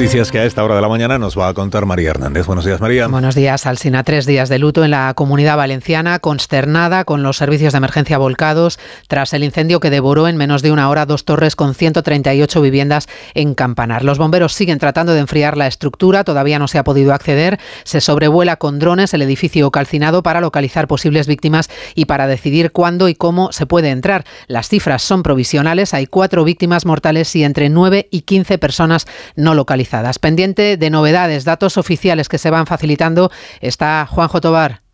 Noticias que a esta hora de la mañana nos va a contar María Hernández. Buenos días, María. Buenos días, Alsina. Tres días de luto en la comunidad valenciana, consternada con los servicios de emergencia volcados tras el incendio que devoró en menos de una hora dos torres con 138 viviendas en Campanar. Los bomberos siguen tratando de enfriar la estructura, todavía no se ha podido acceder. Se sobrevuela con drones el edificio calcinado para localizar posibles víctimas y para decidir cuándo y cómo se puede entrar. Las cifras son provisionales, hay cuatro víctimas mortales y entre 9 y 15 personas no localizadas. Pendiente de novedades, datos oficiales que se van facilitando, está Juanjo Tobar.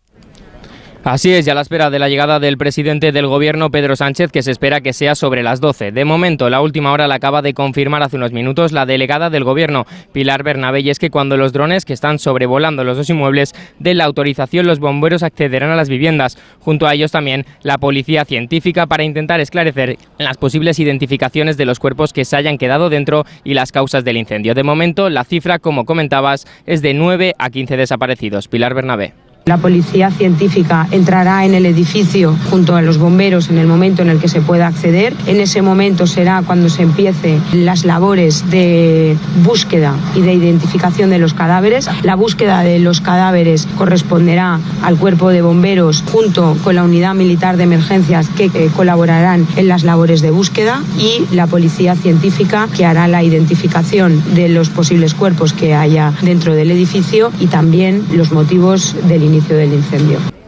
Así es, ya a la espera de la llegada del presidente del gobierno, Pedro Sánchez, que se espera que sea sobre las 12. De momento, la última hora la acaba de confirmar hace unos minutos la delegada del gobierno, Pilar Bernabé, y es que cuando los drones que están sobrevolando los dos inmuebles den la autorización, los bomberos accederán a las viviendas. Junto a ellos también la policía científica para intentar esclarecer las posibles identificaciones de los cuerpos que se hayan quedado dentro y las causas del incendio. De momento, la cifra, como comentabas, es de 9 a 15 desaparecidos. Pilar Bernabé. La policía científica entrará en el edificio junto a los bomberos en el momento en el que se pueda acceder. En ese momento será cuando se empiece las labores de búsqueda y de identificación de los cadáveres. La búsqueda de los cadáveres corresponderá al cuerpo de bomberos junto con la unidad militar de emergencias que colaborarán en las labores de búsqueda y la policía científica que hará la identificación de los posibles cuerpos que haya dentro del edificio y también los motivos del inicio del incendio.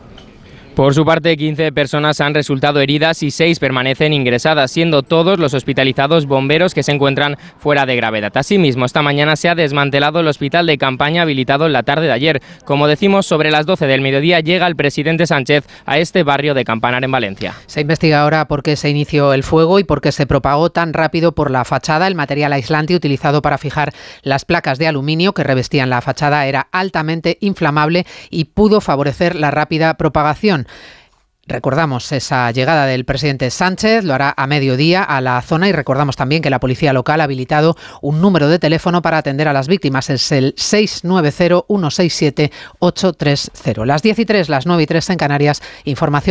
Por su parte, 15 personas han resultado heridas y 6 permanecen ingresadas, siendo todos los hospitalizados bomberos que se encuentran fuera de gravedad. Asimismo, esta mañana se ha desmantelado el hospital de campaña habilitado en la tarde de ayer. Como decimos, sobre las 12 del mediodía llega el presidente Sánchez a este barrio de Campanar en Valencia. Se investiga ahora por qué se inició el fuego y por qué se propagó tan rápido por la fachada. El material aislante utilizado para fijar las placas de aluminio que revestían la fachada era altamente inflamable y pudo favorecer la rápida propagación. Recordamos esa llegada del presidente Sánchez, lo hará a mediodía a la zona y recordamos también que la policía local ha habilitado un número de teléfono para atender a las víctimas, es el 690-167-830. Las 10 y 3, las 9 y 3 en Canarias, información.